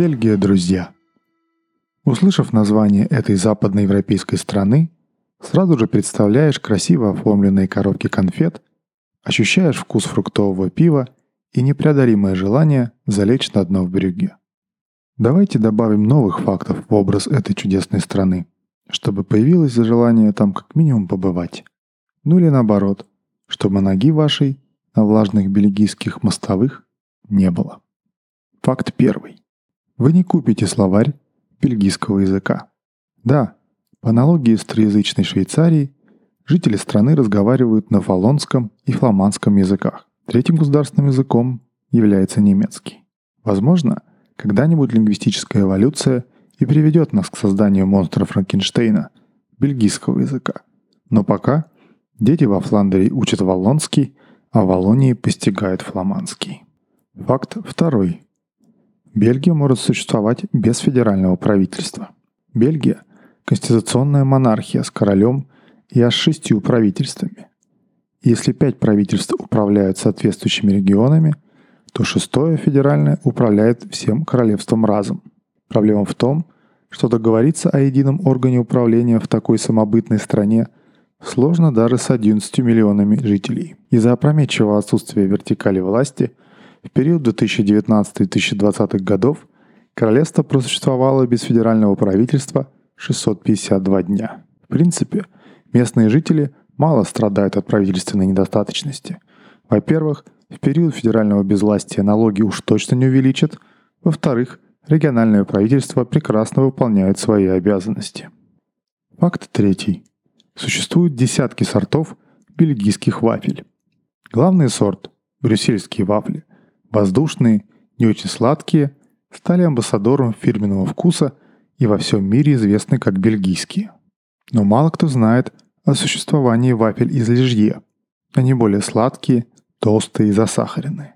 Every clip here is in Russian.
Бельгия, друзья. Услышав название этой западноевропейской страны, сразу же представляешь красиво оформленные коробки конфет, ощущаешь вкус фруктового пива и непреодолимое желание залечь на дно в брюге. Давайте добавим новых фактов в образ этой чудесной страны, чтобы появилось желание там как минимум побывать. Ну или наоборот, чтобы ноги вашей на влажных бельгийских мостовых не было. Факт первый. Вы не купите словарь бельгийского языка. Да, по аналогии с троязычной Швейцарией, жители страны разговаривают на валлонском и фламандском языках. Третьим государственным языком является немецкий. Возможно, когда-нибудь лингвистическая эволюция и приведет нас к созданию монстра Франкенштейна, бельгийского языка. Но пока дети во Фландерии учат валлонский, а в Валлонии постигают фламандский. Факт второй. Бельгия может существовать без федерального правительства. Бельгия – конституционная монархия с королем и аж шестью правительствами. Если пять правительств управляют соответствующими регионами, то шестое федеральное управляет всем королевством разом. Проблема в том, что договориться о едином органе управления в такой самобытной стране сложно даже с 11 миллионами жителей. Из-за опрометчивого отсутствия вертикали власти в период 2019-2020 годов королевство просуществовало без федерального правительства 652 дня. В принципе, местные жители мало страдают от правительственной недостаточности. Во-первых, в период федерального безвластия налоги уж точно не увеличат. Во-вторых, региональное правительство прекрасно выполняет свои обязанности. Факт третий. Существуют десятки сортов бельгийских вафель. Главный сорт – брюссельские вафли. Воздушные, не очень сладкие, стали амбассадором фирменного вкуса и во всем мире известны как бельгийские. Но мало кто знает о существовании вафель из лежье. Они более сладкие, толстые и засахаренные.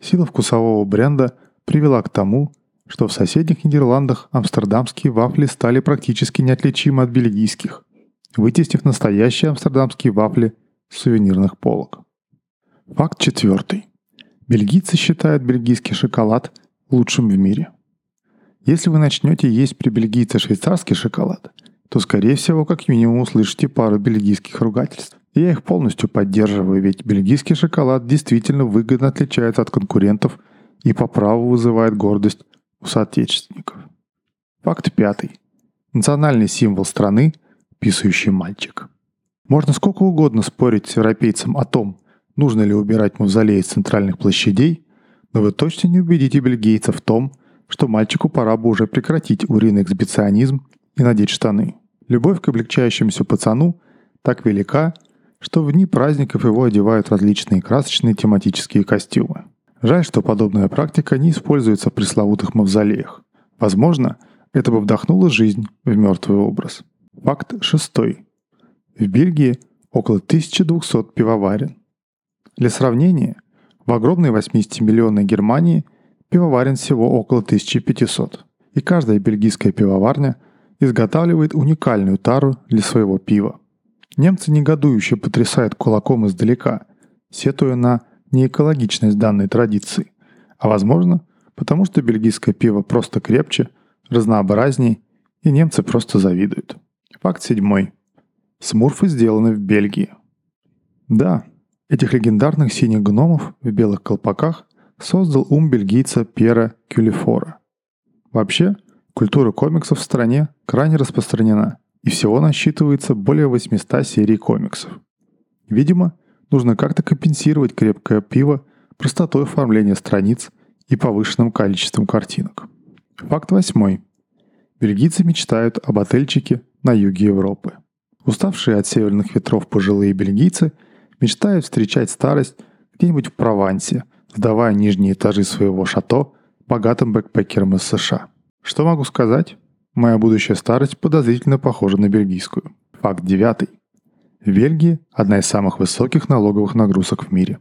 Сила вкусового бренда привела к тому, что в соседних Нидерландах амстердамские вафли стали практически неотличимы от бельгийских, вытеснив настоящие амстердамские вафли с сувенирных полок. Факт четвертый. Бельгийцы считают бельгийский шоколад лучшим в мире. Если вы начнете есть при бельгийце швейцарский шоколад, то, скорее всего, как минимум услышите пару бельгийских ругательств. И я их полностью поддерживаю, ведь бельгийский шоколад действительно выгодно отличается от конкурентов и по праву вызывает гордость у соотечественников. Факт пятый. Национальный символ страны – писающий мальчик. Можно сколько угодно спорить с европейцем о том, нужно ли убирать мавзолей из центральных площадей, но вы точно не убедите бельгийцев в том, что мальчику пора бы уже прекратить уриный эксбиционизм и надеть штаны. Любовь к облегчающемуся пацану так велика, что в дни праздников его одевают различные красочные тематические костюмы. Жаль, что подобная практика не используется в пресловутых мавзолеях. Возможно, это бы вдохнуло жизнь в мертвый образ. Факт шестой. В Бельгии около 1200 пивоварен. Для сравнения, в огромной 80-миллионной Германии пивоварен всего около 1500. И каждая бельгийская пивоварня – изготавливает уникальную тару для своего пива. Немцы негодующе потрясают кулаком издалека, сетуя на неэкологичность данной традиции. А возможно, потому что бельгийское пиво просто крепче, разнообразнее, и немцы просто завидуют. Факт седьмой. Смурфы сделаны в Бельгии. Да, этих легендарных синих гномов в белых колпаках создал ум бельгийца Пьера Кюлифора. Вообще, Культура комиксов в стране крайне распространена, и всего насчитывается более 800 серий комиксов. Видимо, нужно как-то компенсировать крепкое пиво простотой оформления страниц и повышенным количеством картинок. Факт восьмой. Бельгийцы мечтают об отельчике на юге Европы. Уставшие от северных ветров пожилые бельгийцы мечтают встречать старость где-нибудь в Провансе, сдавая нижние этажи своего шато богатым бэкпекерам из США. Что могу сказать? Моя будущая старость подозрительно похожа на бельгийскую. Факт девятый. В Бельгии одна из самых высоких налоговых нагрузок в мире.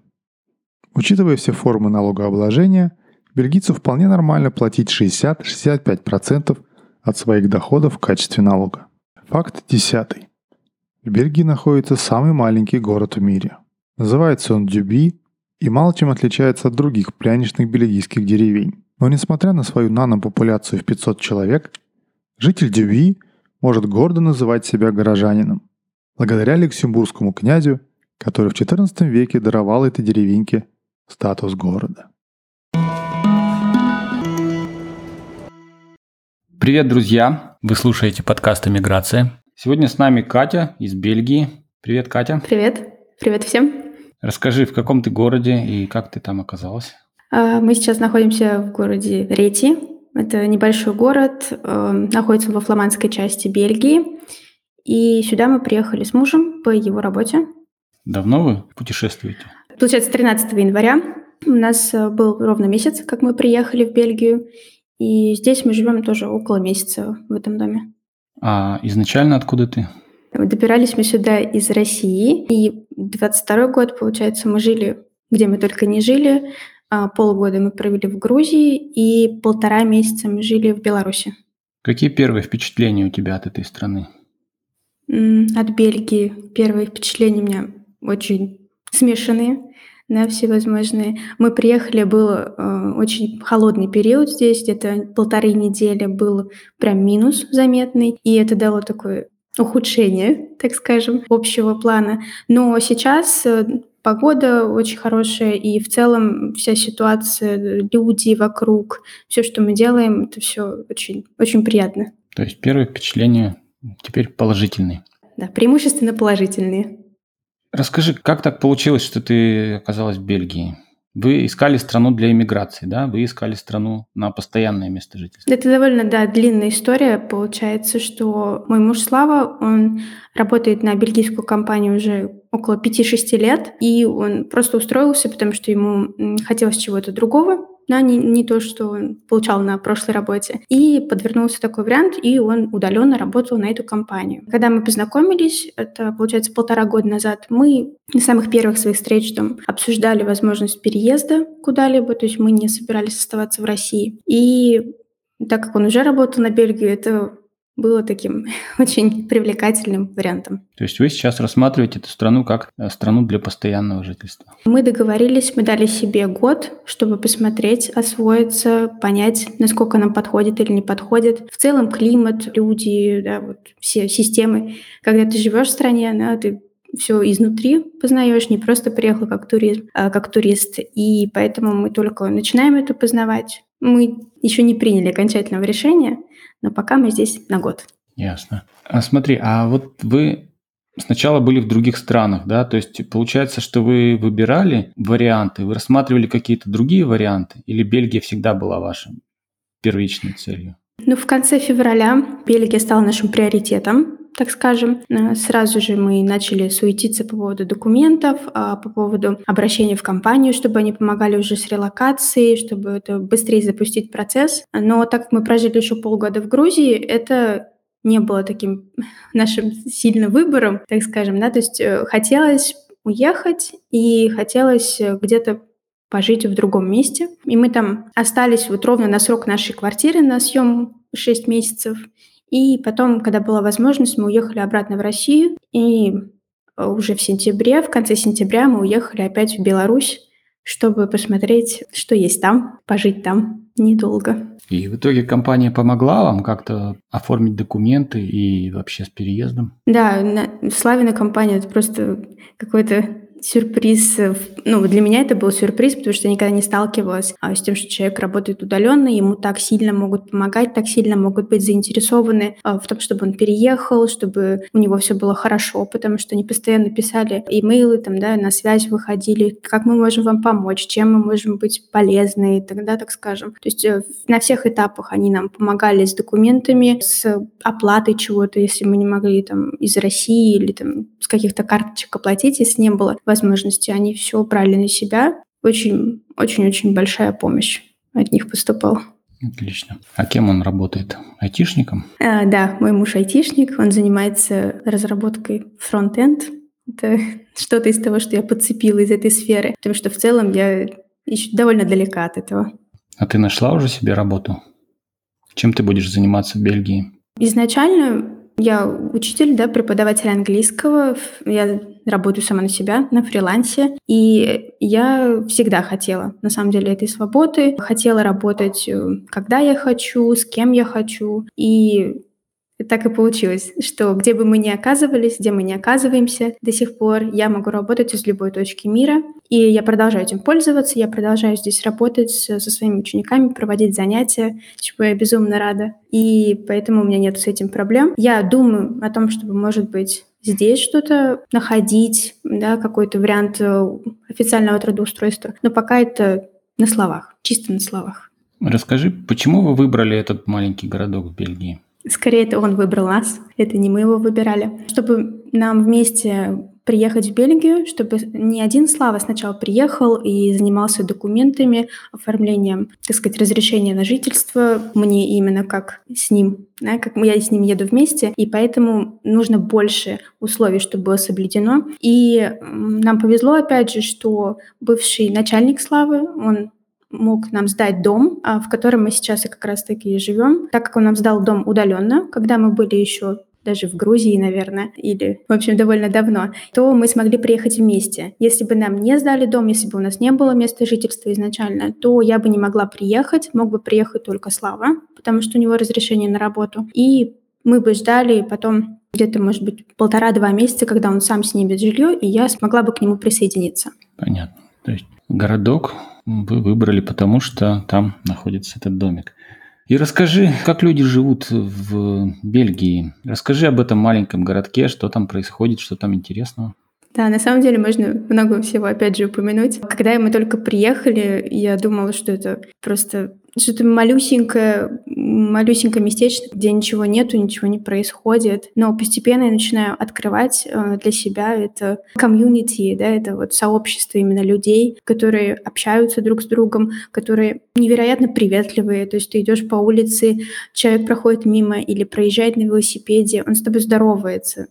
Учитывая все формы налогообложения, бельгийцу вполне нормально платить 60-65% от своих доходов в качестве налога. Факт десятый. В Бельгии находится самый маленький город в мире. Называется он Дюби и мало чем отличается от других пряничных бельгийских деревень. Но несмотря на свою нанопопуляцию в 500 человек, житель Дюви может гордо называть себя горожанином, благодаря люксембургскому князю, который в XIV веке даровал этой деревеньке статус города. Привет, друзья! Вы слушаете подкаст «Эмиграция». Сегодня с нами Катя из Бельгии. Привет, Катя. Привет. Привет всем. Расскажи, в каком ты городе и как ты там оказалась? А, мы сейчас находимся в городе Рети. Это небольшой город, э, находится во фламандской части Бельгии. И сюда мы приехали с мужем по его работе. Давно вы путешествуете? Получается, 13 января. У нас э, был ровно месяц, как мы приехали в Бельгию. И здесь мы живем тоже около месяца в этом доме. А изначально откуда ты? Добирались мы сюда из России. И 22 год, получается, мы жили, где мы только не жили. А полгода мы провели в Грузии и полтора месяца мы жили в Беларуси. Какие первые впечатления у тебя от этой страны? От Бельгии первые впечатления у меня очень смешанные да, всевозможные. Мы приехали, был э, очень холодный период здесь, где-то полторы недели был прям минус заметный, и это дало такое ухудшение, так скажем, общего плана. Но сейчас э, погода очень хорошая, и в целом вся ситуация, люди вокруг, все, что мы делаем, это все очень, очень приятно. То есть первые впечатления теперь положительные? Да, преимущественно положительные. Расскажи, как так получилось, что ты оказалась в Бельгии? Вы искали страну для иммиграции, да? Вы искали страну на постоянное место жительства. Это довольно, да, длинная история. Получается, что мой муж Слава, он работает на бельгийскую компанию уже около 5-6 лет, и он просто устроился, потому что ему хотелось чего-то другого, да, не, не то, что он получал на прошлой работе. И подвернулся такой вариант, и он удаленно работал на эту компанию. Когда мы познакомились, это, получается, полтора года назад, мы на самых первых своих встреч там обсуждали возможность переезда куда-либо, то есть мы не собирались оставаться в России. И так как он уже работал на Бельгию, это было таким очень привлекательным вариантом. То есть вы сейчас рассматриваете эту страну как э, страну для постоянного жительства? Мы договорились, мы дали себе год, чтобы посмотреть, освоиться, понять, насколько нам подходит или не подходит. В целом климат, люди, да, вот все системы. Когда ты живешь в стране, да, ты все изнутри познаешь, не просто приехал как турист, а как турист. И поэтому мы только начинаем это познавать. Мы еще не приняли окончательного решения, но пока мы здесь на год. Ясно. А смотри, а вот вы сначала были в других странах, да, то есть получается, что вы выбирали варианты, вы рассматривали какие-то другие варианты, или Бельгия всегда была вашей первичной целью? Ну, в конце февраля Бельгия стала нашим приоритетом так скажем. Э, сразу же мы начали суетиться по поводу документов, а, по поводу обращения в компанию, чтобы они помогали уже с релокацией, чтобы это быстрее запустить процесс. Но так как мы прожили еще полгода в Грузии, это не было таким нашим сильным выбором, так скажем, да, то есть э, хотелось уехать и хотелось э, где-то пожить в другом месте. И мы там остались вот ровно на срок нашей квартиры на съем 6 месяцев. И потом, когда была возможность, мы уехали обратно в Россию. И э, уже в сентябре, в конце сентября мы уехали опять в Беларусь, чтобы посмотреть, что есть там, пожить там недолго. И в итоге компания помогла вам как-то оформить документы и вообще с переездом? Да, на, Славина компания это просто какой-то сюрприз. Э, ну, для меня это был сюрприз, потому что я никогда не сталкивалась а, с тем, что человек работает удаленно, ему так сильно могут помогать, так сильно могут быть заинтересованы а, в том, чтобы он переехал, чтобы у него все было хорошо, потому что они постоянно писали имейлы, там, да, на связь выходили, как мы можем вам помочь, чем мы можем быть полезны, тогда, так скажем. То есть э, на всех этапах они нам помогали с документами, с оплатой чего-то, если мы не могли там из России или там с каких-то карточек оплатить, если не было возможности, они все брали на себя. Очень, очень-очень большая помощь от них поступала. Отлично. А кем он работает? Айтишником? А, да, мой муж айтишник. Он занимается разработкой фронт-энд. Это что-то из того, что я подцепила из этой сферы. Потому что в целом я еще довольно далека от этого. А ты нашла уже себе работу? Чем ты будешь заниматься в Бельгии? Изначально Я учитель, да, преподаватель английского. Я работаю сама на себя, на фрилансе. И я всегда хотела, на самом деле, этой свободы. Хотела работать, э, когда я хочу, с кем я хочу. И так и получилось, что где бы мы ни оказывались, где мы не оказываемся до сих пор, я могу работать из любой точки мира. И я продолжаю этим пользоваться, я продолжаю здесь работать со своими учениками, проводить занятия, чему я безумно рада. И поэтому у меня нет с этим проблем. Я думаю о том, чтобы, может быть, здесь что-то находить, да, какой-то вариант э, официального трудоустройства. Но пока это на словах, чисто на словах. Расскажи, почему вы выбрали этот маленький городок в Бельгии? Скорее, это он выбрал нас, это не мы его выбирали. Чтобы нам вместе приехать в Бельгию, чтобы не один Слава сначала приехал и занимался документами, оформлением, так сказать, разрешения на жительство, мне именно как с ним, да, как я с ним еду вместе, и поэтому нужно больше условий, чтобы было соблюдено. И нам повезло, опять же, что бывший начальник Славы, он мог нам сдать дом, а, в котором мы сейчас и как раз-таки живем, так как он нам сдал дом удаленно, когда мы были еще даже в Грузии, наверное, или, в общем, довольно давно, то мы смогли приехать вместе. Если бы нам не сдали дом, если бы у нас не было места жительства изначально, то я бы не могла приехать, мог бы приехать только Слава, потому что у него разрешение на работу. И мы бы ждали потом где-то, может быть, полтора-два месяца, когда он сам снимет жилье, и я смогла бы к нему присоединиться. Понятно. То есть городок вы выбрали, потому что там находится этот домик. И расскажи, как люди живут в Бельгии. Расскажи об этом маленьком городке, что там происходит, что там интересного. Да, на самом деле можно много всего опять же упомянуть. Когда мы только приехали, я думала, что это просто что-то малюсенькое, малюсенькое местечко, где ничего нету, ничего не происходит. Но постепенно я начинаю открывать э, для себя это комьюнити, да, это вот сообщество именно людей, которые общаются друг с другом, которые невероятно приветливые. То есть ты идешь по улице, человек проходит мимо или проезжает на велосипеде, он с тобой здоровается.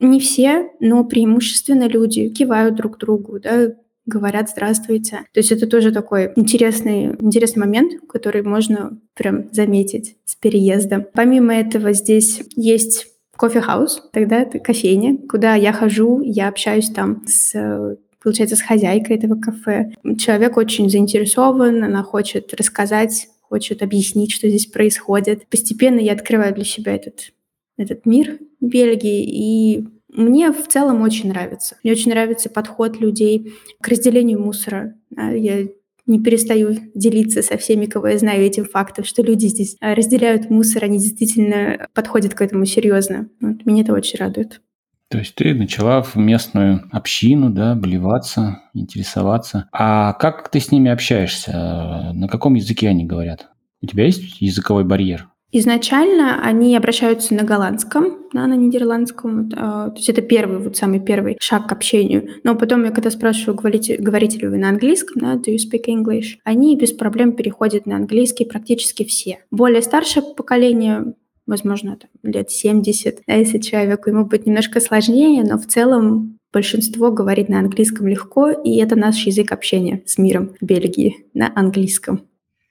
Не все, но преимущественно люди кивают друг другу, да, говорят «здравствуйте». То есть это тоже такой интересный, интересный момент, который можно прям заметить с переезда. Помимо этого здесь есть кофе-хаус, тогда это кофейня, куда я хожу, я общаюсь там с получается, с хозяйкой этого кафе. Человек очень заинтересован, она хочет рассказать, хочет объяснить, что здесь происходит. Постепенно я открываю для себя этот, этот мир Бельгии и мне в целом очень нравится. Мне очень нравится подход людей к разделению мусора. Я не перестаю делиться со всеми, кого я знаю, этим фактом, что люди здесь а, разделяют мусор, они действительно подходят к этому серьезно. Вот, меня это очень радует. То есть ты начала в местную общину, да, блеваться, интересоваться. А как ты с ними общаешься? На каком языке они говорят? У тебя есть языковой барьер? Изначально они обращаются на голландском, да, на нидерландском. А, то есть это первый, вот самый первый шаг к общению. Но потом я когда спрашиваю, говорите, говорите ли вы на английском, да, do you speak English, они без проблем переходят на английский практически все. Более старшее поколение возможно, там, лет 70, да, если человеку ему будет немножко сложнее, но в целом большинство говорит на английском легко, и это наш язык общения с миром Бельгии на английском.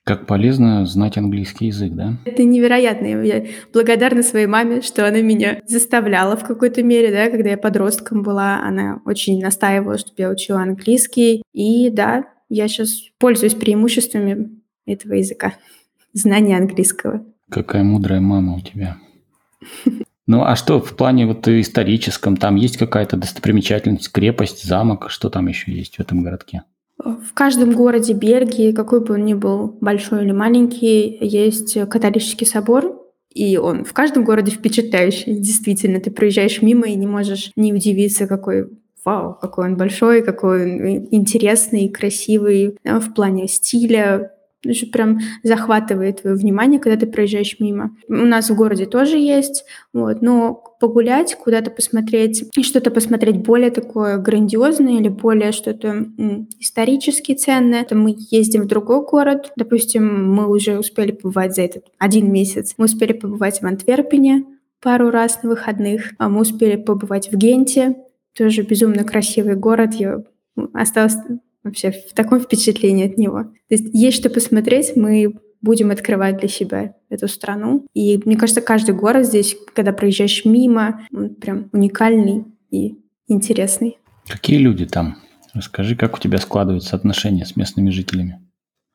Как полезно знать английский язык, да? Это невероятно. Я благодарна своей маме, что она меня заставляла в какой-то мере, да, когда я подростком была. Она очень настаивала, чтобы я учила английский. И да, я сейчас пользуюсь преимуществами этого языка, знания английского. Какая мудрая мама у тебя. Ну а что в плане вот историческом? Там есть какая-то достопримечательность, крепость, замок? Что там еще есть в этом городке? В каждом городе Бельгии, какой бы он ни был, большой или маленький, есть католический собор, и он в каждом городе впечатляющий. Действительно, ты проезжаешь мимо и не можешь не удивиться, какой вау, какой он большой, какой он интересный, красивый да, в плане стиля, уже прям захватывает твое внимание, когда ты проезжаешь мимо. У нас в городе тоже есть, вот, но погулять, куда-то посмотреть, и что-то посмотреть более такое грандиозное или более что-то исторически ценное, то мы ездим в другой город, допустим, мы уже успели побывать за этот один месяц, мы успели побывать в Антверпене пару раз на выходных, а мы успели побывать в Генте, тоже безумно красивый город, я осталась вообще в таком впечатлении от него. То есть есть что посмотреть, мы будем открывать для себя эту страну. И мне кажется, каждый город здесь, когда проезжаешь мимо, он прям уникальный и интересный. Какие люди там? Расскажи, как у тебя складываются отношения с местными жителями?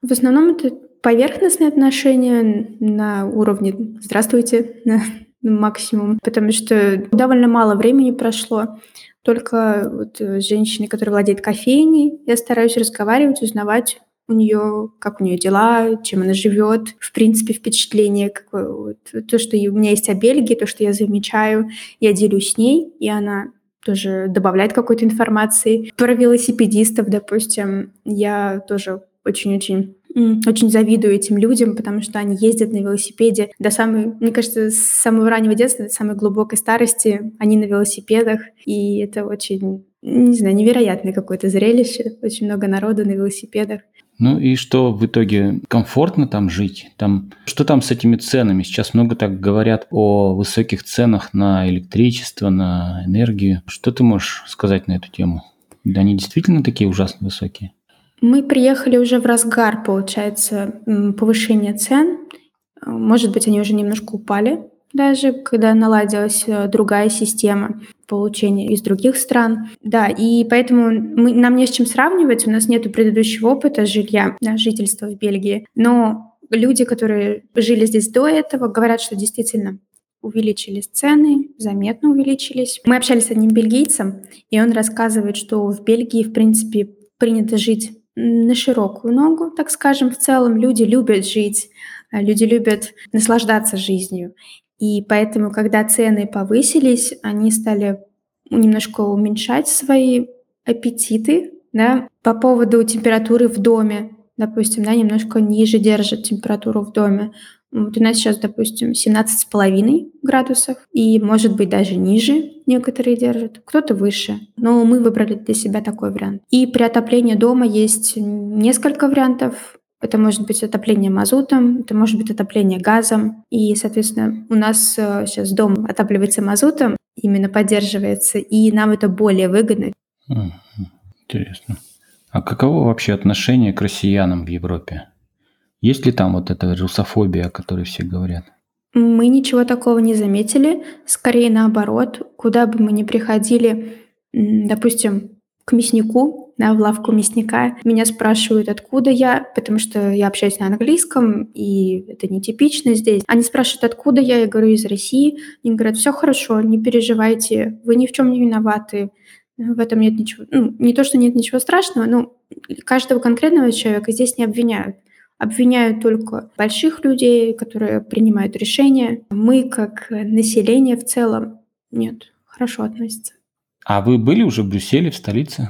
В основном это поверхностные отношения на уровне «здравствуйте», на максимум, потому что довольно мало времени прошло. Только вот э, женщины, которая владеет кофейней, я стараюсь разговаривать, узнавать у нее, как у нее дела, чем она живет, в принципе, впечатление, какое, вот, то, что у меня есть о Бельгии, то, что я замечаю, я делюсь с ней, и она тоже добавляет какой-то информации. Про велосипедистов, допустим, я тоже очень-очень очень завидую этим людям, потому что они ездят на велосипеде до самой, мне кажется, с самого раннего детства, до самой глубокой старости они на велосипедах, и это очень, не знаю, невероятное какое-то зрелище, очень много народу на велосипедах. Ну и что в итоге комфортно там жить? Там что там с этими ценами? Сейчас много так говорят о высоких ценах на электричество, на энергию. Что ты можешь сказать на эту тему? Да они действительно такие ужасно высокие? Мы приехали уже в разгар, получается, повышения цен. Может быть, они уже немножко упали даже, когда наладилась э, другая система получения из других стран. Да, и поэтому мы, нам не с чем сравнивать, у нас нет предыдущего опыта жилья, да, жительства в Бельгии. Но люди, которые жили здесь до этого, говорят, что действительно увеличились цены, заметно увеличились. Мы общались с одним бельгийцем, и он рассказывает, что в Бельгии, в принципе, принято жить на широкую ногу, так скажем. В целом люди любят жить, э, люди любят наслаждаться жизнью. И поэтому, когда цены повысились, они стали немножко уменьшать свои аппетиты. Да? По поводу температуры в доме, допустим, да, немножко ниже держит температуру в доме. Вот у нас сейчас, допустим, 17,5 градусов, и, может быть, даже ниже некоторые держат, кто-то выше. Но мы выбрали для себя такой вариант. И при отоплении дома есть несколько вариантов. Это может быть отопление мазутом, это может быть отопление газом. И, соответственно, у нас сейчас э, дом отапливается мазутом, именно поддерживается, и нам это более выгодно. Интересно. А каково вообще отношение к россиянам в Европе? Есть ли там вот эта русофобия, о которой все говорят? Мы ничего такого не заметили. Скорее наоборот, куда бы мы ни приходили, допустим, к мяснику, да, в лавку мясника, меня спрашивают, откуда я, потому что я общаюсь на английском, и это нетипично здесь. Они спрашивают, откуда я, я говорю, из России. Они говорят, все хорошо, не переживайте, вы ни в чем не виноваты, в этом нет ничего, ну, не то, что нет ничего страшного, но каждого конкретного человека здесь не обвиняют. Обвиняют только больших людей, которые принимают решения. Мы, как население в целом, нет, хорошо относятся. А вы были уже в Брюсселе, в столице?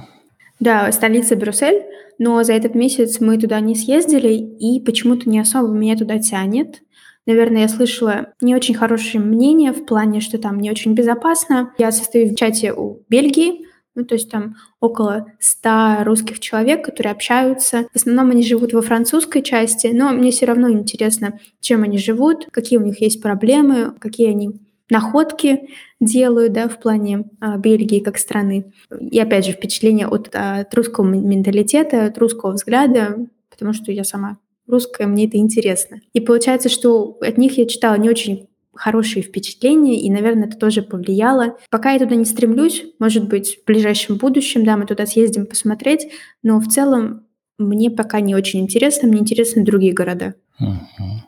Да, столица Брюссель, но за этот месяц мы туда не съездили, и почему-то не особо меня туда тянет. Наверное, я слышала не очень хорошее мнение в плане, что там не очень безопасно. Я состою в чате у Бельгии, ну, то есть там около 100 русских человек, которые общаются. В основном они живут во французской части, но мне все равно интересно, чем они живут, какие у них есть проблемы, какие они находки делают, да, в плане а, Бельгии как страны. И опять же впечатление от, от русского менталитета, от русского взгляда, потому что я сама русская, мне это интересно. И получается, что от них я читала не очень хорошие впечатления, и, наверное, это тоже повлияло. Пока я туда не стремлюсь, может быть, в ближайшем будущем, да, мы туда съездим посмотреть, но в целом мне пока не очень интересно, мне интересны другие города. Uh-huh.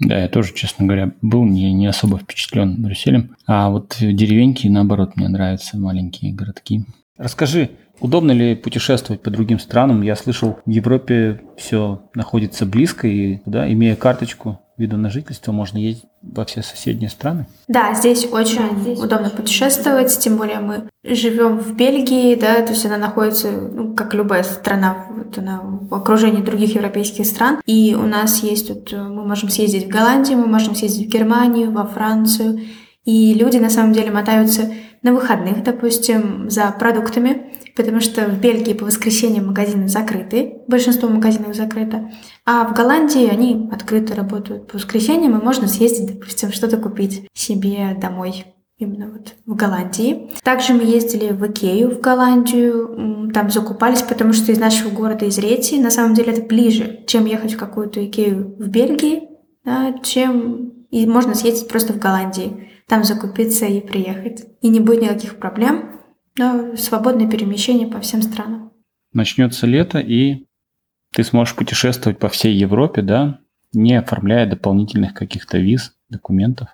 Да, я тоже, честно говоря, был не, не особо впечатлен Брюсселем. А вот деревеньки, наоборот, мне нравятся маленькие городки. Расскажи, удобно ли путешествовать по другим странам? Я слышал, в Европе все находится близко, и да, имея карточку вида на жительство, можно ездить во все соседние страны? Да, здесь очень да, здесь удобно очень. путешествовать, тем более мы живем в Бельгии, да, то есть она находится, ну, как любая страна, вот она в окружении других европейских стран, и у нас есть вот, мы можем съездить в Голландию, мы можем съездить в Германию, во Францию, и люди на самом деле мотаются на выходных, допустим, за продуктами, потому что в Бельгии по воскресеньям магазины закрыты, большинство магазинов закрыто, а в Голландии они открыто работают по воскресеньям, и можно съездить, допустим, что-то купить себе домой именно вот в Голландии. Также мы ездили в Икею в Голландию, там закупались, потому что из нашего города, из Рети, на самом деле это ближе, чем ехать в какую-то Икею в Бельгии, да, чем и можно съездить просто в Голландии, там закупиться и приехать. И не будет никаких проблем, но свободное перемещение по всем странам. Начнется лето, и ты сможешь путешествовать по всей Европе, да, не оформляя дополнительных каких-то виз, документов.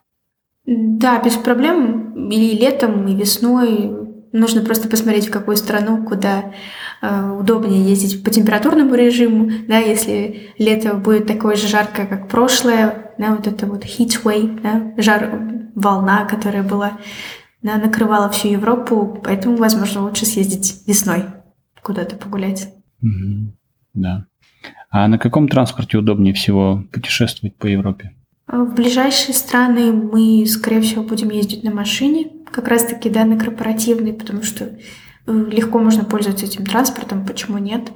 Да, без проблем. И летом, и весной. Нужно просто посмотреть, в какую страну, куда э, удобнее ездить по температурному режиму. Да, если лето будет такое же жаркое, как прошлое, да, вот это вот heat wave, да, жар, волна, которая была, да, накрывала всю Европу, поэтому, возможно, лучше съездить весной куда-то погулять. Mm-hmm. Да. А на каком транспорте удобнее всего путешествовать по Европе? А в ближайшие страны мы, скорее всего, будем ездить на машине, как раз-таки, да, на корпоративной, потому что легко можно пользоваться этим транспортом, почему нет.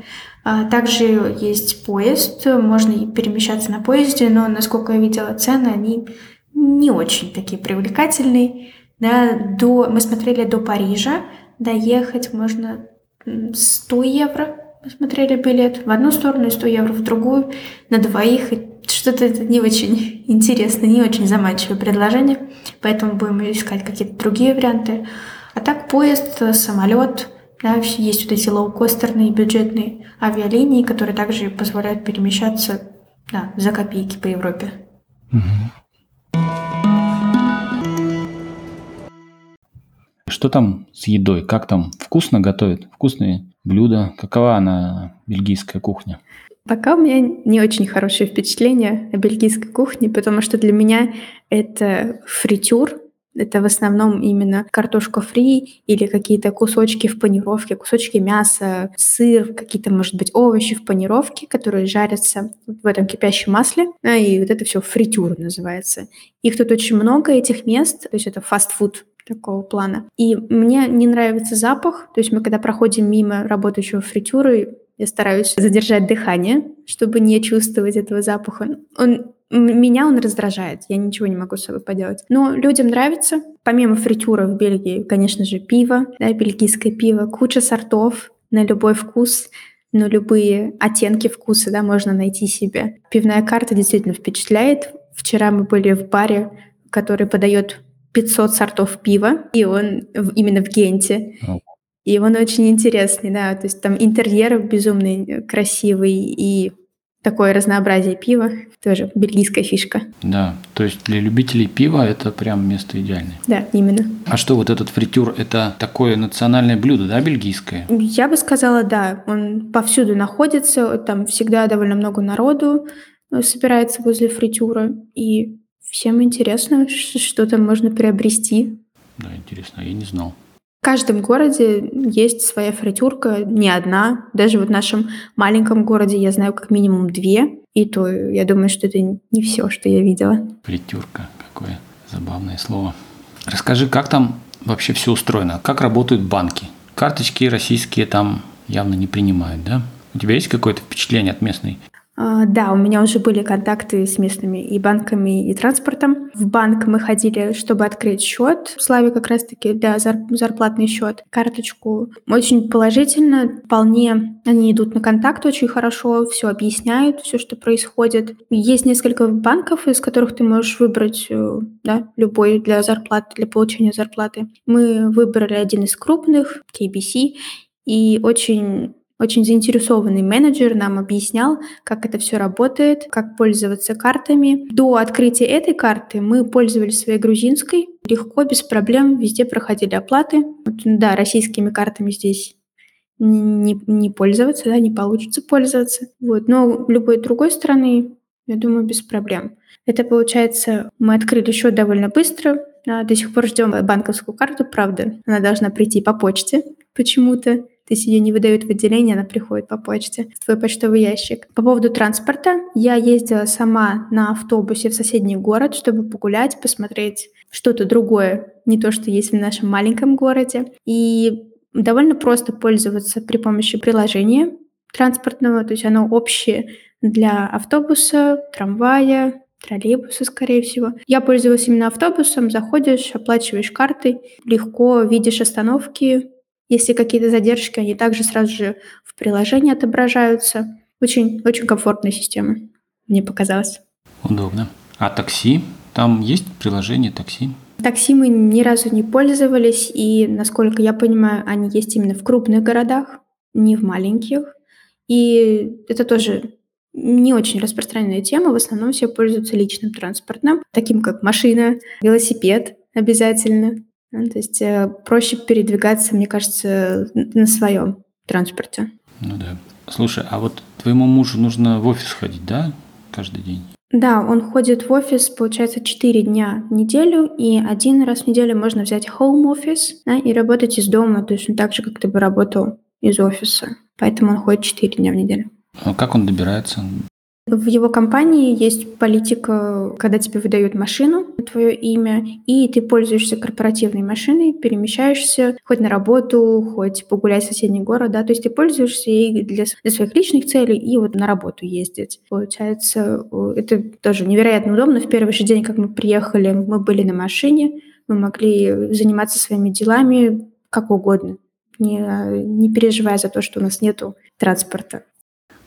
А также есть поезд, можно перемещаться на поезде, но, насколько я видела цены, они не очень такие привлекательные. Да, до, мы смотрели до Парижа, доехать можно 100 евро, мы смотрели билет в одну сторону и 100 евро в другую, на двоих, что-то это не очень интересно, не очень заманчивое предложение, поэтому будем искать какие-то другие варианты. А так поезд, самолет, да, есть вот эти лоукостерные бюджетные авиалинии, которые также позволяют перемещаться да, за копейки по Европе. Что там с едой? Как там? Вкусно готовят? Вкусные блюда? Какова она, бельгийская кухня? Пока у меня не очень хорошее впечатление о бельгийской кухне, потому что для меня это фритюр, это в основном именно картошка фри или какие-то кусочки в панировке, кусочки мяса, сыр, какие-то, может быть, овощи в панировке, которые жарятся в этом кипящем масле. И вот это все фритюр называется. Их тут очень много, этих мест. То есть это фастфуд такого плана. И мне не нравится запах. То есть мы, когда проходим мимо работающего фритюры, я стараюсь задержать дыхание, чтобы не чувствовать этого запаха. Он меня он раздражает, я ничего не могу с собой поделать. Но людям нравится. Помимо фритюра в Бельгии, конечно же, пиво, да, бельгийское пиво, куча сортов на любой вкус, на любые оттенки вкуса, да, можно найти себе. Пивная карта действительно впечатляет. Вчера мы были в баре, который подает 500 сортов пива, и он именно в Генте. И он очень интересный, да, то есть там интерьер безумно э, красивый и такое разнообразие пива, тоже бельгийская фишка. Да, то есть для любителей пива это прям место идеальное. Да, именно. А что вот этот фритюр, это такое национальное блюдо, да, бельгийское? Я бы сказала, да, он повсюду находится, там всегда довольно много народу э, собирается возле фритюра, и всем интересно, что там можно приобрести. Да, интересно, я не знал. В каждом городе есть своя фритюрка, не одна. Даже вот в нашем маленьком городе я знаю как минимум две. И то я думаю, что это не все, что я видела. Фритюрка, какое забавное слово. Расскажи, как там вообще все устроено? Как работают банки? Карточки российские там явно не принимают, да? У тебя есть какое-то впечатление от местной а, да, у меня уже были контакты с местными и банками, и транспортом. В банк мы ходили, чтобы открыть счет. Славе как раз-таки, да, зарплатный счет, карточку. Очень положительно, вполне они идут на контакт очень хорошо, все объясняют, все, что происходит. Есть несколько банков, из которых ты можешь выбрать э, да, любой для зарплаты, для получения зарплаты. Мы выбрали один из крупных, KBC, и очень очень заинтересованный менеджер нам объяснял, как это все работает, как пользоваться картами. До открытия этой карты мы пользовались своей грузинской. Легко, без проблем, везде проходили оплаты. Вот, да, российскими картами здесь не, не пользоваться, да, не получится пользоваться. Вот. Но любой другой страны, я думаю, без проблем. Это получается, мы открыли счет довольно быстро, а, до сих пор ждем банковскую карту, правда, она должна прийти по почте почему-то. Есть ее не выдают в отделение, она приходит по почте в твой почтовый ящик. По поводу транспорта, я ездила сама на автобусе в соседний город, чтобы погулять, посмотреть что-то другое, не то, что есть в нашем маленьком городе. И довольно просто пользоваться при помощи приложения транспортного, то есть оно общее для автобуса, трамвая, троллейбуса, скорее всего. Я пользовалась именно автобусом. Заходишь, оплачиваешь картой, легко видишь остановки. Если какие-то задержки, они также сразу же в приложении отображаются. Очень, очень комфортная система, мне показалось. Удобно. А такси? Там есть приложение такси? Такси мы ни разу не пользовались, и, насколько я понимаю, они есть именно в крупных городах, не в маленьких. И это тоже не очень распространенная тема. В основном все пользуются личным транспортом, таким как машина, велосипед обязательно. Ну, то есть э, проще передвигаться, мне кажется, на своем транспорте. Ну да. Слушай, а вот твоему мужу нужно в офис ходить, да, каждый день? Да, он ходит в офис, получается, 4 дня в неделю, и один раз в неделю можно взять home office да, и работать из дома, то есть он так же, как ты бы работал из офиса. Поэтому он ходит 4 дня в неделю. А как он добирается? В его компании есть политика, когда тебе выдают машину твое имя, и ты пользуешься корпоративной машиной, перемещаешься хоть на работу, хоть погулять в соседний город, да, то есть ты пользуешься ей для, для своих личных целей и вот на работу ездить. Получается, это тоже невероятно удобно. В первый же день, как мы приехали, мы были на машине, мы могли заниматься своими делами как угодно, не, не переживая за то, что у нас нету транспорта.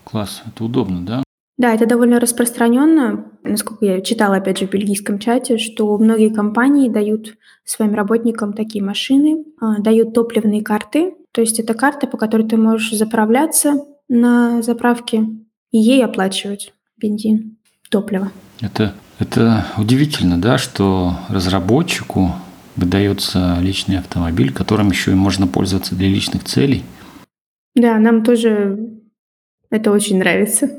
Класс, это удобно, да? Да, это довольно распространенно, насколько я читала, опять же, в бельгийском чате, что многие компании дают своим работникам такие машины, а, дают топливные карты. То есть это карта, по которой ты можешь заправляться на заправке и ей оплачивать бензин, топливо. Это, это удивительно, да, что разработчику выдается личный автомобиль, которым еще и можно пользоваться для личных целей. Да, нам тоже это очень нравится.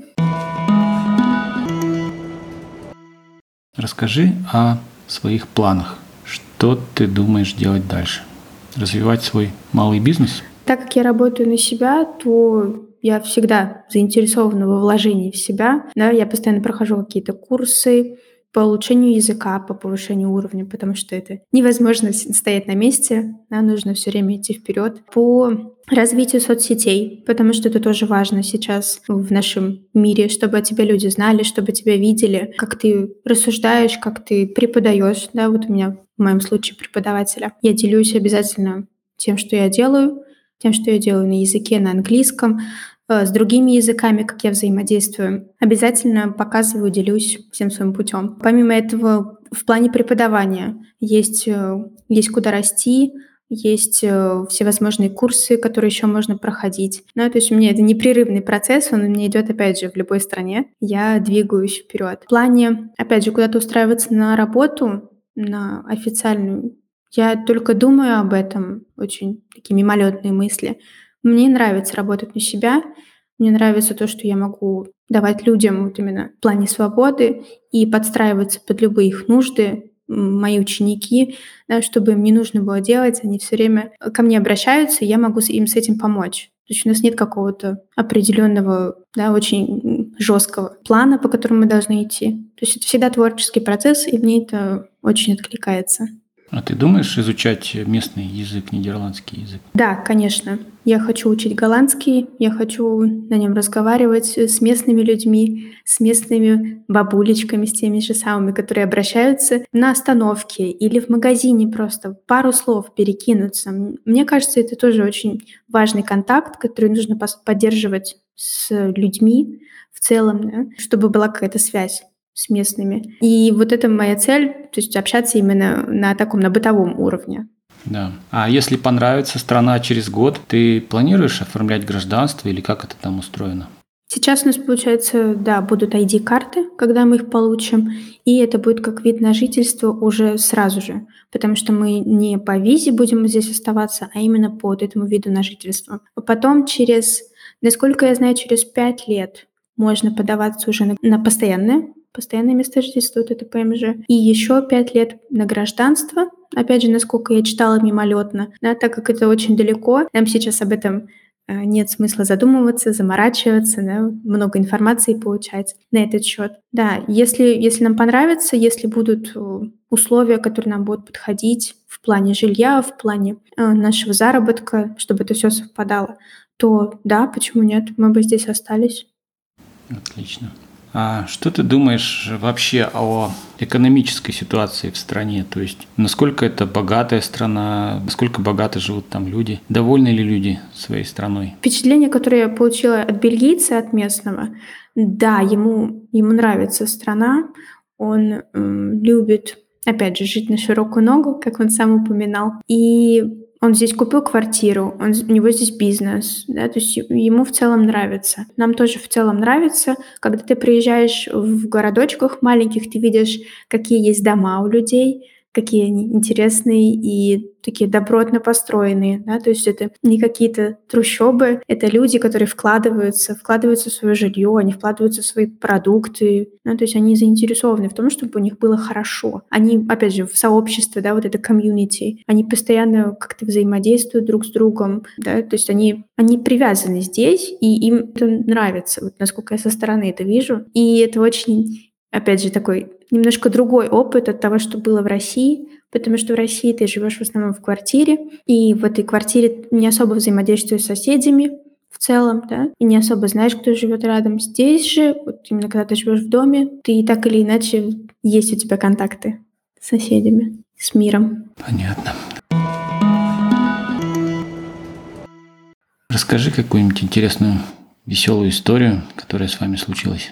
Расскажи о своих планах. Что ты думаешь делать дальше? Развивать свой малый бизнес? Так как я работаю на себя, то я всегда заинтересована во вложении в себя. Да, я постоянно прохожу какие-то курсы, по улучшению языка, по повышению уровня, потому что это невозможно стоять на месте, да, нужно все время идти вперед. По развитию соцсетей, потому что это тоже важно сейчас в нашем мире, чтобы о тебе люди знали, чтобы тебя видели, как ты рассуждаешь, как ты преподаешь. Да, вот у меня в моем случае преподавателя. Я делюсь обязательно тем, что я делаю, тем, что я делаю на языке, на английском, с другими языками, как я взаимодействую. Обязательно показываю, делюсь всем своим путем. Помимо этого, в плане преподавания есть, э, есть куда расти, есть э, всевозможные курсы, которые еще можно проходить. Ну, то есть у меня это непрерывный процесс, он у меня идет, опять же, в любой стране. Я двигаюсь вперед. В плане, опять же, куда-то устраиваться на работу, на официальную, я только думаю об этом, очень такие мимолетные мысли. Мне нравится работать на себя, мне нравится то, что я могу давать людям вот именно в плане свободы и подстраиваться под любые их нужды, мои ученики, да, чтобы им не нужно было делать, они все время ко мне обращаются, и я могу им с этим помочь. То есть у нас нет какого-то определенного, да, очень жесткого плана, по которому мы должны идти. То есть это всегда творческий процесс, и мне это очень откликается. А ты думаешь изучать местный язык, нидерландский язык? Да, конечно. Я хочу учить голландский, я хочу на нем разговаривать с местными людьми, с местными бабулечками, с теми же самыми, которые обращаются на остановке или в магазине просто пару слов перекинуться. Мне кажется, это тоже очень важный контакт, который нужно поддерживать с людьми в целом, чтобы была какая-то связь с местными. И вот это моя цель, то есть общаться именно на таком, на бытовом уровне. Да. А если понравится страна через год, ты планируешь оформлять гражданство или как это там устроено? Сейчас у нас, получается, да, будут ID-карты, когда мы их получим, и это будет как вид на жительство уже сразу же, потому что мы не по визе будем здесь оставаться, а именно под этому виду на жительство. А потом через, насколько я знаю, через пять лет можно подаваться уже на, на постоянное постоянное место жительства, вот это ПМЖ, и еще пять лет на гражданство, опять же, насколько я читала мимолетно, да, так как это очень далеко, нам сейчас об этом э, нет смысла задумываться, заморачиваться, да, много информации получать на этот счет. Да, если, если нам понравится, если будут э, условия, которые нам будут подходить в плане жилья, в плане э, нашего заработка, чтобы это все совпадало, то да, почему нет, мы бы здесь остались. Отлично. А что ты думаешь вообще о экономической ситуации в стране? То есть насколько это богатая страна, насколько богато живут там люди? Довольны ли люди своей страной? Впечатление, которое я получила от бельгийца, от местного, да, ему, ему нравится страна, он э, любит, опять же, жить на широкую ногу, как он сам упоминал, и он здесь купил квартиру, он, у него здесь бизнес, да, то есть ему в целом нравится. Нам тоже в целом нравится, когда ты приезжаешь в городочках маленьких, ты видишь, какие есть дома у людей, какие они интересные и такие добротно построенные, да, то есть это не какие-то трущобы, это люди, которые вкладываются, вкладываются в свое жилье, они вкладываются в свои продукты, да, то есть они заинтересованы в том, чтобы у них было хорошо. Они, опять же, в сообществе, да, вот это комьюнити, они постоянно как-то взаимодействуют друг с другом, да, то есть они, они привязаны здесь, и им это нравится, вот насколько я со стороны это вижу, и это очень опять же, такой немножко другой опыт от того, что было в России, потому что в России ты живешь в основном в квартире, и в этой квартире не особо взаимодействуешь с соседями в целом, да, и не особо знаешь, кто живет рядом. Здесь же, вот именно когда ты живешь в доме, ты так или иначе есть у тебя контакты с соседями, с миром. Понятно. Расскажи какую-нибудь интересную, веселую историю, которая с вами случилась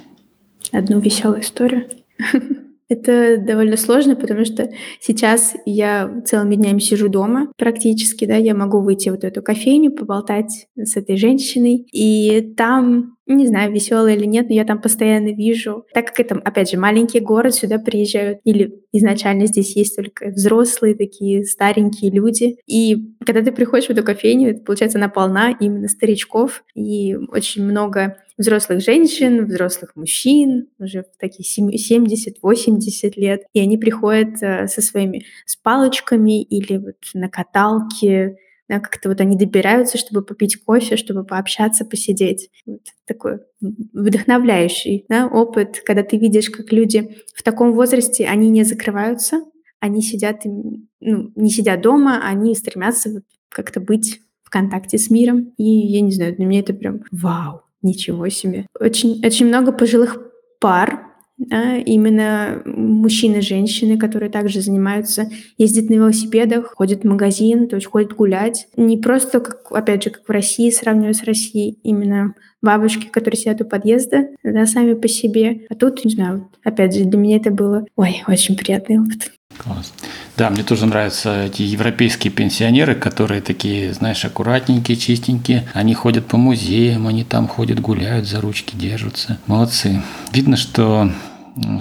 одну веселую историю. Это довольно сложно, потому что сейчас я целыми днями сижу дома практически, да, я могу выйти в вот эту кофейню, поболтать с этой женщиной, и там не знаю, веселая или нет, но я там постоянно вижу. Так как это, опять же, маленький город, сюда приезжают, или изначально здесь есть только взрослые такие старенькие люди. И когда ты приходишь в эту кофейню, получается, она полна именно старичков, и очень много взрослых женщин, взрослых мужчин, уже такие 70-80 лет, и они приходят э, со своими с палочками или вот на каталке, да, как-то вот они добираются, чтобы попить кофе, чтобы пообщаться, посидеть. Вот такой вдохновляющий да, опыт, когда ты видишь, как люди в таком возрасте, они не закрываются, они сидят, ну, не сидят дома, они стремятся вот как-то быть в контакте с миром. И я не знаю, для меня это прям вау, ничего себе. Очень, очень много пожилых пар, да, именно мужчины женщины, которые также занимаются, ездят на велосипедах, ходят в магазин, то есть ходят гулять. Не просто, как, опять же, как в России, сравнивая с Россией, именно бабушки, которые сидят у подъезда, да, сами по себе. А тут, не знаю, опять же, для меня это было, ой, очень приятный опыт. Класс. Да, мне тоже нравятся эти европейские пенсионеры, которые такие, знаешь, аккуратненькие, чистенькие. Они ходят по музеям, они там ходят, гуляют, за ручки держатся. Молодцы. Видно, что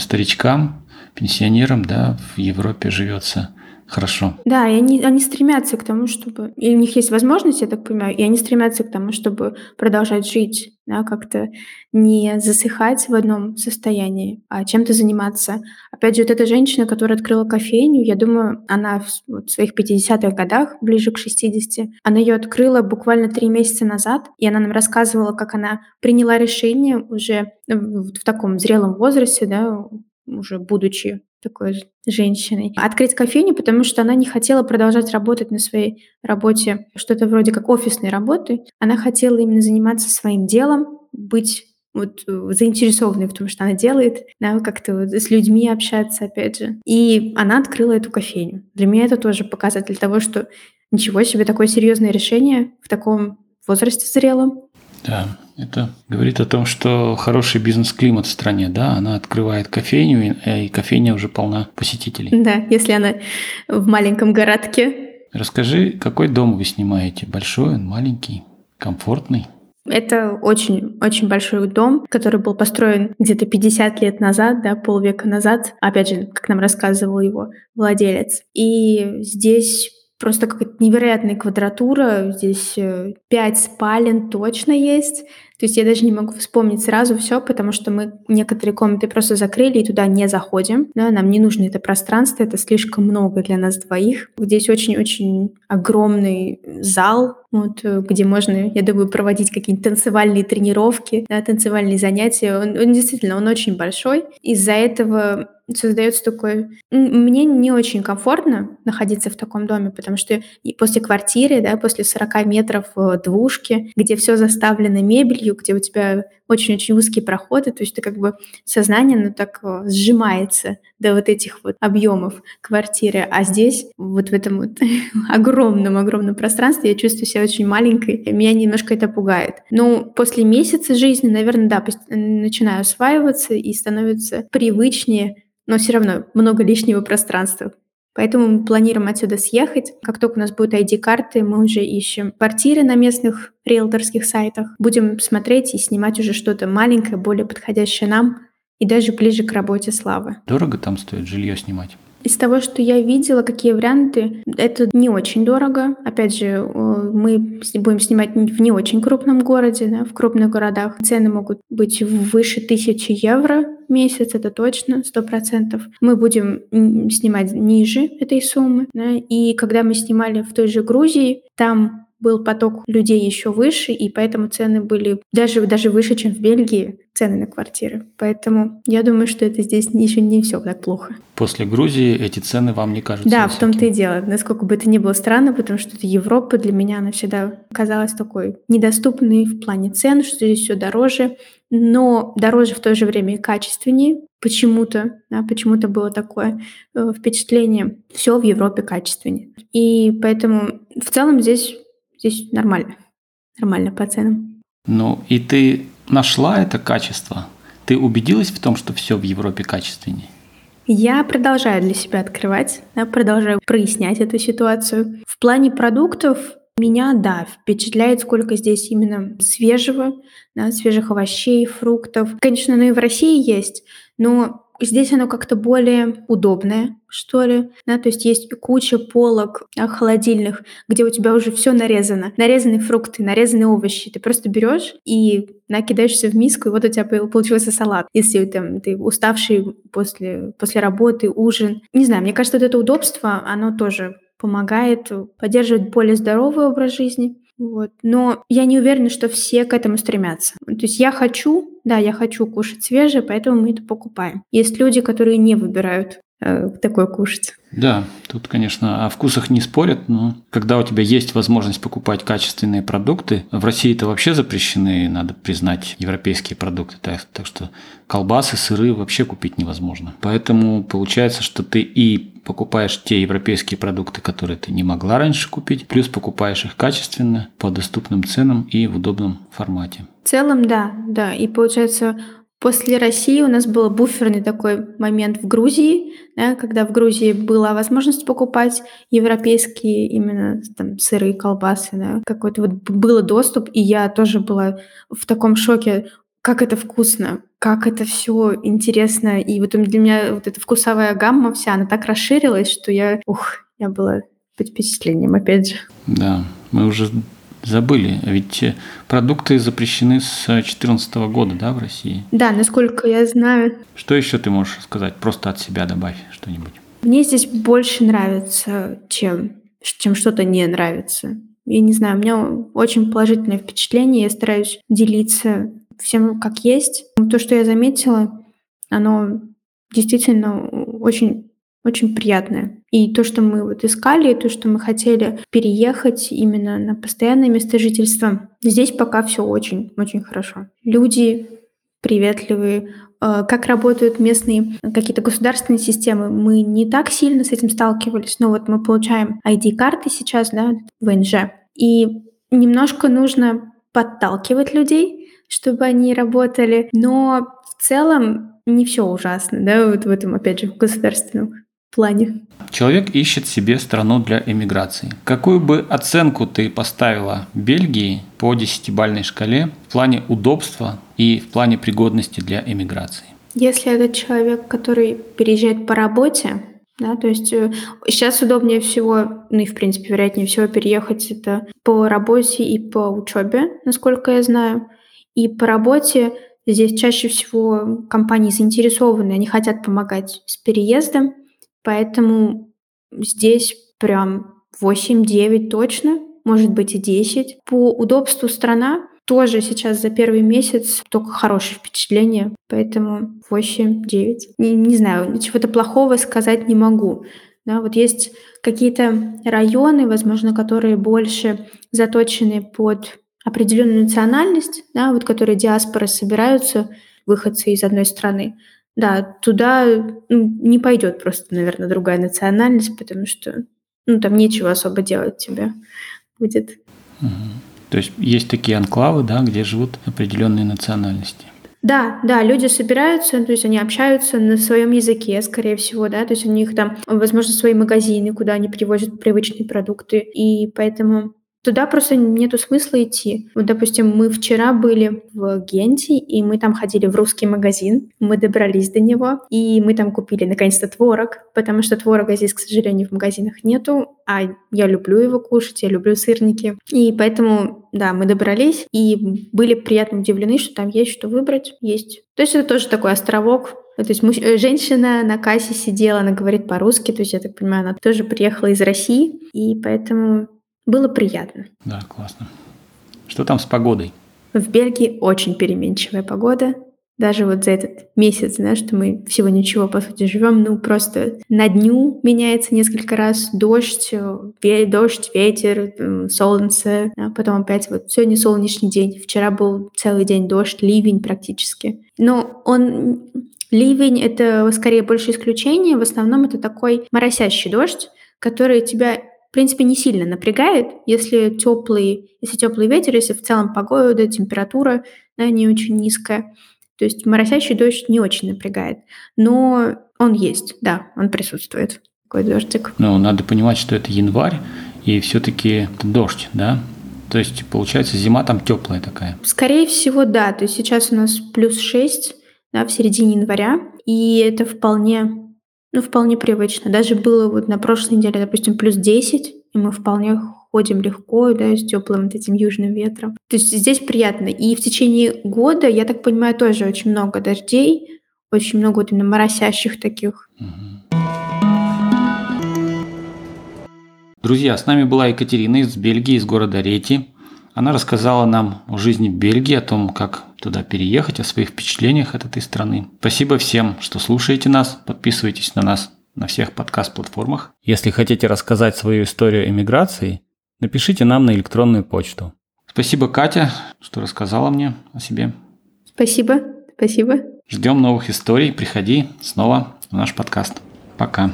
старичкам, пенсионерам, да, в Европе живется хорошо. Да, и они, они стремятся к тому, чтобы... И у них есть возможность, я так понимаю, и они стремятся к тому, чтобы продолжать жить, да, как-то не засыхать в одном состоянии, а чем-то заниматься. Опять же, вот эта женщина, которая открыла кофейню, я думаю, она в, вот, в своих 50-х годах, ближе к 60, она ее открыла буквально три месяца назад, и она нам рассказывала, как она приняла решение уже в, в таком зрелом возрасте, да, уже будучи такой женщиной, открыть кофейню, потому что она не хотела продолжать работать на своей работе, что-то вроде как офисной работы. Она хотела именно заниматься своим делом, быть вот э, заинтересованной в том, что она делает, да, как-то вот с людьми общаться, опять же. И она открыла эту кофейню. Для меня это тоже показатель того, что ничего себе, такое серьезное решение в таком возрасте зрелом. Да, это говорит о том, что хороший бизнес-климат в стране, да, она открывает кофейню, и кофейня уже полна посетителей. Да, если она в маленьком городке. Расскажи, какой дом вы снимаете? Большой он, маленький, комфортный? Это очень-очень большой дом, который был построен где-то 50 лет назад, да, полвека назад. Опять же, как нам рассказывал его владелец. И здесь просто какая-то невероятная квадратура. Здесь э, пять спален точно есть. То есть я даже не могу вспомнить сразу все, потому что мы некоторые комнаты просто закрыли и туда не заходим. Да, нам не нужно это пространство, это слишком много для нас двоих. Здесь очень-очень огромный зал, вот, э, где можно, я думаю, проводить какие-нибудь танцевальные тренировки, да, танцевальные занятия. Он, он действительно, он очень большой. Из-за этого создается такой... Мне не очень комфортно находиться в таком доме, потому что после квартиры, да, после 40 метров двушки, где все заставлено мебелью, Белгию, где у тебя очень-очень узкие проходы, то есть ты как бы сознание, ну, так э, сжимается до вот этих вот объемов квартиры, а здесь вот в этом вот огромном-огромном пространстве я чувствую себя очень маленькой, меня немножко это пугает. Но после месяца жизни, наверное, да, начинаю осваиваться и становится привычнее, но все равно много лишнего пространства. Поэтому мы планируем отсюда съехать. Как только у нас будут ID-карты, мы уже ищем квартиры на местных риэлторских сайтах. Будем смотреть и снимать уже что-то маленькое, более подходящее нам и даже ближе к работе Славы. Дорого там стоит жилье снимать? Из того, что я видела, какие варианты, это не очень дорого. Опять же, мы будем снимать в не очень крупном городе, да, в крупных городах. Цены могут быть выше тысячи евро в месяц, это точно, сто процентов. Мы будем снимать ниже этой суммы. Да, и когда мы снимали в той же Грузии, там был поток людей еще выше, и поэтому цены были даже, даже выше, чем в Бельгии, цены на квартиры. Поэтому я думаю, что это здесь еще не все так плохо. После Грузии эти цены вам не кажутся Да, высокими. в том-то и дело. Насколько бы это ни было странно, потому что это Европа для меня, она всегда казалась такой недоступной в плане цен, что здесь все дороже, но дороже в то же время и качественнее. Почему-то, да, почему-то было такое э, впечатление. Все в Европе качественнее. И поэтому в целом здесь здесь нормально. Нормально по ценам. Ну, и ты нашла это качество? Ты убедилась в том, что все в Европе качественнее? Я продолжаю для себя открывать, да, продолжаю прояснять эту ситуацию. В плане продуктов меня, да, впечатляет, сколько здесь именно свежего, да, свежих овощей, фруктов. Конечно, ну и в России есть, но Здесь оно как-то более удобное, что ли. Да? То есть есть куча полок да, холодильных, где у тебя уже все нарезано. Нарезанные фрукты, нарезанные овощи. Ты просто берешь и накидаешься в миску, и вот у тебя получился салат. Если там, ты уставший после, после работы, ужин. Не знаю, мне кажется, вот это удобство, оно тоже помогает поддерживать более здоровый образ жизни. Вот. Но я не уверена, что все к этому стремятся. То есть я хочу, да, я хочу кушать свежее, поэтому мы это покупаем. Есть люди, которые не выбирают э, такое кушать. Да, тут, конечно, о вкусах не спорят, но когда у тебя есть возможность покупать качественные продукты, в России это вообще запрещены, надо признать, европейские продукты, так, так что колбасы, сыры вообще купить невозможно. Поэтому получается, что ты и покупаешь те европейские продукты, которые ты не могла раньше купить, плюс покупаешь их качественно, по доступным ценам и в удобном формате. В целом, да, да. И получается, После России у нас был буферный такой момент в Грузии, да, когда в Грузии была возможность покупать европейские именно там, сыры колбасы. Да, какой-то вот был доступ, и я тоже была в таком шоке, как это вкусно, как это все интересно. И вот для меня вот эта вкусовая гамма вся, она так расширилась, что я, ух, я была под впечатлением, опять же. Да, мы уже Забыли, ведь э, продукты запрещены с 2014 года, да, в России? Да, насколько я знаю. Что еще ты можешь сказать? Просто от себя добавь что-нибудь. Мне здесь больше нравится, чем, чем что-то не нравится. Я не знаю, у меня очень положительное впечатление, я стараюсь делиться всем как есть. То, что я заметила, оно действительно очень очень приятное. И то, что мы вот искали, то, что мы хотели переехать именно на постоянное место жительства, здесь пока все очень-очень хорошо. Люди приветливые, э, как работают местные какие-то государственные системы, мы не так сильно с этим сталкивались, но вот мы получаем ID-карты сейчас, да, ВНЖ, и немножко нужно подталкивать людей, чтобы они работали, но в целом не все ужасно, да, вот в этом, опять же, в государственном плане. Человек ищет себе страну для эмиграции. Какую бы оценку ты поставила Бельгии по десятибальной шкале в плане удобства и в плане пригодности для эмиграции? Если это человек, который переезжает по работе, да, то есть э, сейчас удобнее всего, ну и в принципе вероятнее всего переехать это по работе и по учебе, насколько я знаю. И по работе здесь чаще всего компании заинтересованы, они хотят помогать с переездом, Поэтому здесь прям 8-9 точно, может быть и 10. По удобству страна тоже сейчас за первый месяц только хорошее впечатление, поэтому 8-9. Не, не знаю, чего-то плохого сказать не могу. Да, вот есть какие-то районы, возможно, которые больше заточены под определенную национальность, да, вот которые диаспоры собираются, выходцы из одной страны, да, туда ну, не пойдет просто, наверное, другая национальность, потому что ну, там нечего особо делать тебе будет. Угу. То есть есть такие анклавы, да, где живут определенные национальности. Да, да, люди собираются, то есть они общаются на своем языке, скорее всего, да, то есть у них там, возможно, свои магазины, куда они привозят привычные продукты, и поэтому Туда просто нету смысла идти. Вот, допустим, мы вчера были в Генте, и мы там ходили в русский магазин. Мы добрались до него, и мы там купили наконец-то творог, потому что творога здесь, к сожалению, в магазинах нету, а я люблю его кушать, я люблю сырники. И поэтому, да, мы добрались, и были приятно удивлены, что там есть что выбрать, есть. То есть это тоже такой островок, то есть муж... Э, женщина на кассе сидела, она говорит по-русски, то есть я так понимаю, она тоже приехала из России, и поэтому было приятно. Да, классно. Что там с погодой? В Бельгии очень переменчивая погода. Даже вот за этот месяц, да, что мы всего ничего, по сути, живем, ну, просто на дню меняется несколько раз дождь, ве- дождь, ветер, солнце, а потом опять вот сегодня солнечный день, вчера был целый день дождь, ливень практически. Но он, ливень — это скорее больше исключение, в основном это такой моросящий дождь, который тебя в принципе, не сильно напрягает, если теплый, если теплый ветер, если в целом погода, температура да, не очень низкая. То есть моросящий дождь не очень напрягает. Но он есть, да, он присутствует, такой дождик. Ну, надо понимать, что это январь, и все-таки дождь, да? То есть, получается, зима там теплая такая. Скорее всего, да. То есть сейчас у нас плюс 6 да, в середине января, и это вполне ну, вполне привычно. Даже было вот на прошлой неделе, допустим, плюс 10, и мы вполне ходим легко, да, с теплым вот этим южным ветром. То есть здесь приятно. И в течение года, я так понимаю, тоже очень много дождей, очень много вот именно моросящих таких. Друзья, с нами была Екатерина из Бельгии, из города Рети. Она рассказала нам о жизни в Бельгии, о том, как туда переехать, о своих впечатлениях от этой страны. Спасибо всем, что слушаете нас, подписывайтесь на нас на всех подкаст-платформах. Если хотите рассказать свою историю эмиграции, напишите нам на электронную почту. Спасибо, Катя, что рассказала мне о себе. Спасибо, спасибо. Ждем новых историй. Приходи снова в наш подкаст. Пока.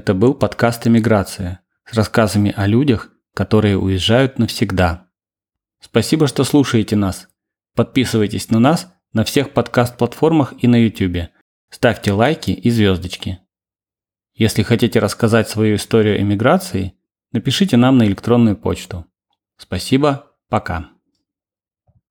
Это был подкаст «Эмиграция» с рассказами о людях, которые уезжают навсегда. Спасибо, что слушаете нас. Подписывайтесь на нас на всех подкаст-платформах и на YouTube. Ставьте лайки и звездочки. Если хотите рассказать свою историю эмиграции, напишите нам на электронную почту. Спасибо, пока.